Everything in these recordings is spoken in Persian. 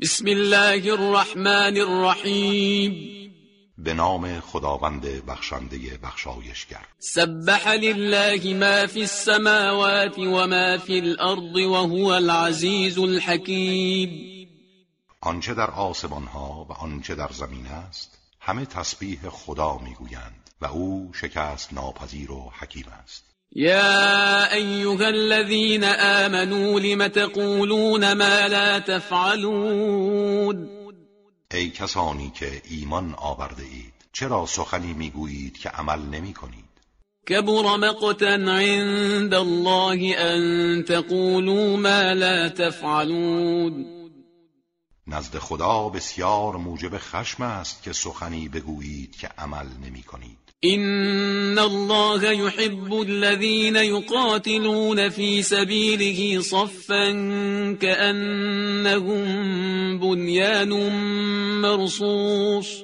بسم الله الرحمن الرحیم به نام خداوند بخشنده بخشایشگر. سبح لله ما في السماوات وما في الارض وهو العزیز الحکیم. آنچه در آسمان ها و آنچه در زمین است همه تسبیح خدا می‌گویند و او شکست ناپذیر و حکیم است. يا أيها الذين آمنوا لم تقولون ما لا تفعلون؟ ای کسانی که ایمان آورده اید چرا سخنی می‌گویید که عمل نمی کنید؟ كبر مقتا عند الله أن تقولوا ما لا تفعلون. نزد خدا بسیار موجب خشم است که سخنی بگویید که عمل نمی کنید. إن الله يحب الذين يقاتلون في سبيله صفا كأنهم بنيان مرصوص.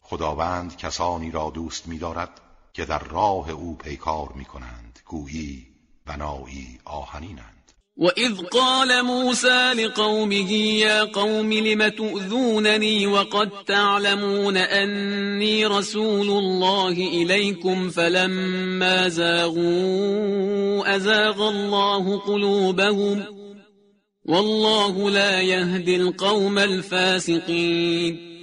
خداوند کسانی را دوست می‌دارد که در راه او پیکار می‌کنند گویی بنایی آهنینند. وإذ قال موسى لقومه يا قوم لم تؤذونني وقد تعلمون أني رسول الله إليكم فلما زاغوا أزاغ الله قلوبهم والله لا يهدي القوم الفاسقين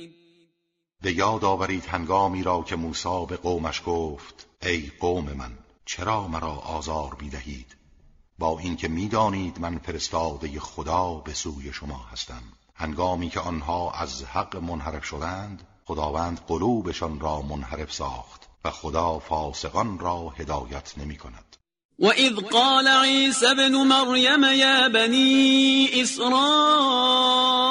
به یاد آورید هنگامی را که موسی به قومش گفت ای قوم من چرا مرا آزار میدهید؟ با اینکه می‌دانید من فرستاده خدا به سوی شما هستم. هنگامی که آنها از حق منحرف شدند خداوند قلوبشان را منحرف ساخت و خدا فاسقان را هدایت نمی کند وإذ قال عيسى ابن مريم يا بني إسرائيل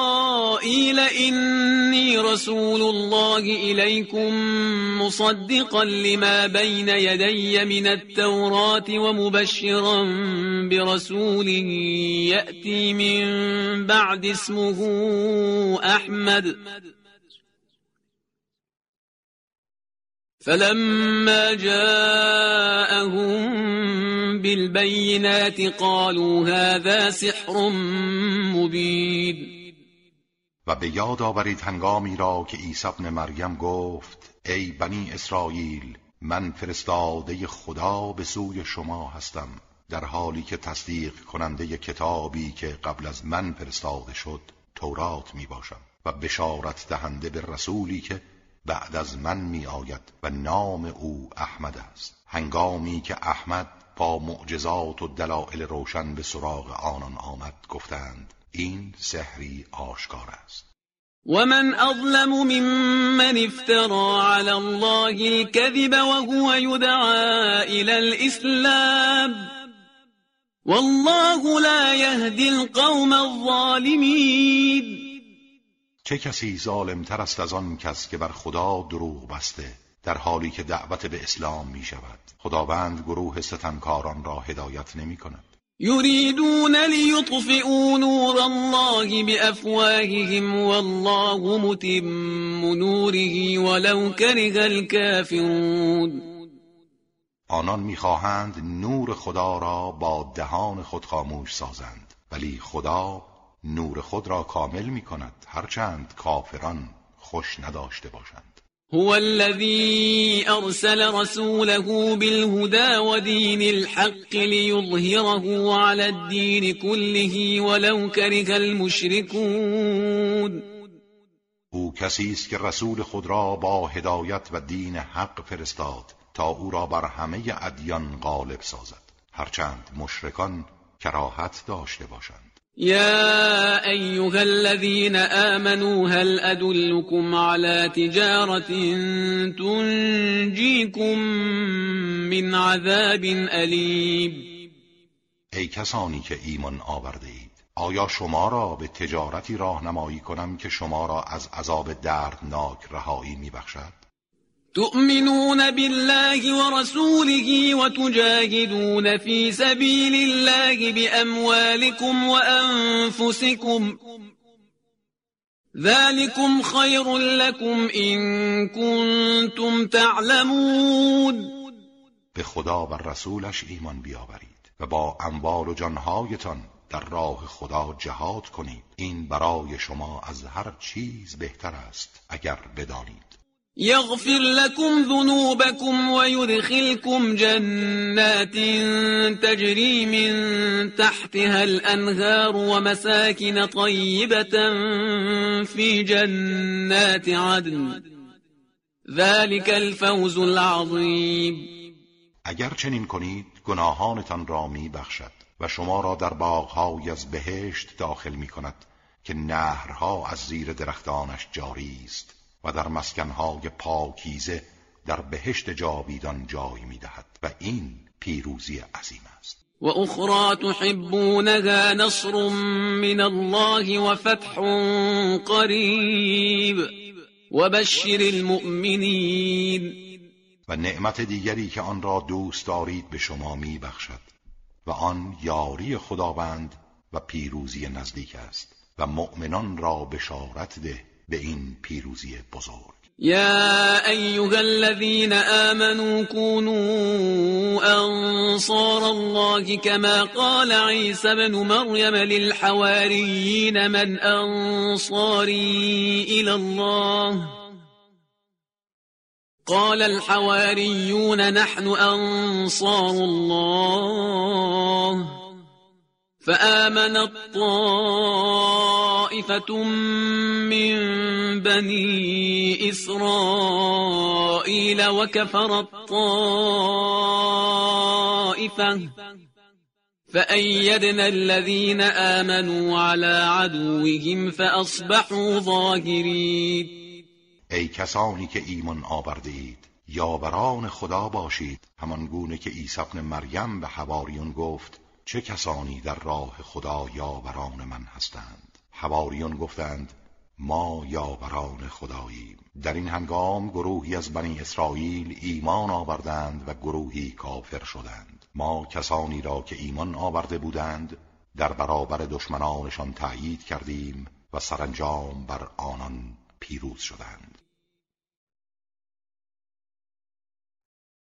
إني رسول الله إليكم مصدقا لما بين يدي من التوراة ومبشرا برسول يأتي من بعد اسمه أحمد. فلما جاءهم بالبينات قالوا هذا سحر مبين. و به یاد آورید هنگامی را که عیسی ابن مریم گفت ای بنی اسرائیل من فرستاده خدا به سوی شما هستم در حالی که تصدیق کننده کتابی که قبل از من فرستاده شد تورات می باشم و بشارت دهنده به رسولی که بعد از من می آید و نام او احمد است. هنگامی که احمد با معجزات و دلائل روشن به سراغ آنان آمد گفتند این سحری آشکار است. ومن أظلم ممن افترى على الله الكذب وهو يدعى إلى الإسلام. والله لا يهدي القوم الظالمين. چه کسی ظالم تر است از آن کس که بر خدا دروغ بسته در حالی که دعوت به اسلام می شود خداوند گروه ستمکاران را هدایت نمی کند يريدون ليطفئوا نور الله بأفواههم والله متم نوره ولو كره الكافرون. آنان می‌خواهند نور خدا را با دهان خود خاموش سازند ولی خدا نور خود را کامل می کند هرچند کافران خوش نداشته باشند. هو الذي أرسل رسوله بالهدى ودين الحق ليظهره على الدين كله ولو كره المشركون. او کسی است که رسول خود را با هدایت و دین حق فرستاد تا او را بر همه ادیان غالب سازد. هرچند مشرکان کراهت داشته باشند. يا أيها الذين آمنوا هل أدلكم على تجارة تنجيكم من عذاب أليم؟ ای کسانی که ایمان آورده اید آیا شما را به تجارتی راهنمایی کنم که شما را از عذاب دردناک رهایی میبخشد؟ تؤمنون بالله ورسوله وتجاهدون في سبيل الله بأموالكم وأنفسكم ذلكم خير لكم إن كنتم تعلمون به خدا و رسولش ایمان بیاورید و با اموال و جانهایتان در راه خدا جهاد کنید. این برای شما از هر چیز بهتر است اگر بدانید. يغفر لكم ذنوبكم ويدخلكم جنات تجري من تحتها الأنهار ومساكن طيبة في جنات عدن. ذلك الفوز العظیم اگر چنین کنید گناهانتان را بخشد و شما را در باغهای از بهشت داخل می کند که نهرها از زیر درختانش جاری است. و در مسکنهای پاکیزه در بهشت جاویدان جای می دهد و این پیروزی عظیم است. و اخرى تحبونها نصر من الله و فتح قریب و بشر المؤمنین. و نعمت دیگری که آن را دوست دارید به شما می بخشد و آن یاری خداوند و پیروزی نزدیک است و مؤمنان را بشارت ده به این پیروزی بزرگ. يا أيها الذين آمنوا كونوا أنصار الله كما قال عيسى بن مريم للحواريين من أنصاري إلى الله. قال الحواريون نحن أنصار الله. فآمنت طائفة من بني إسرائيل وكفرت طائفة فأيدنا الذين آمنوا على عدوهم فأصبحوا ظاهرين. ای کسانی که ایمان آورده اید یاوران خدا باشید. همان گونه که عیسی ابن مریم به حواریون گفت چه کسانی در راه خدا یاوران من هستند؟ حواریون گفتند ما یاوران خداییم. در این هنگام گروهی از بنی اسرائیل ایمان آوردند و گروهی کافر شدند. ما کسانی را که ایمان آورده بودند در برابر دشمنانشان تأیید کردیم و سرانجام بر آنان پیروز شدند.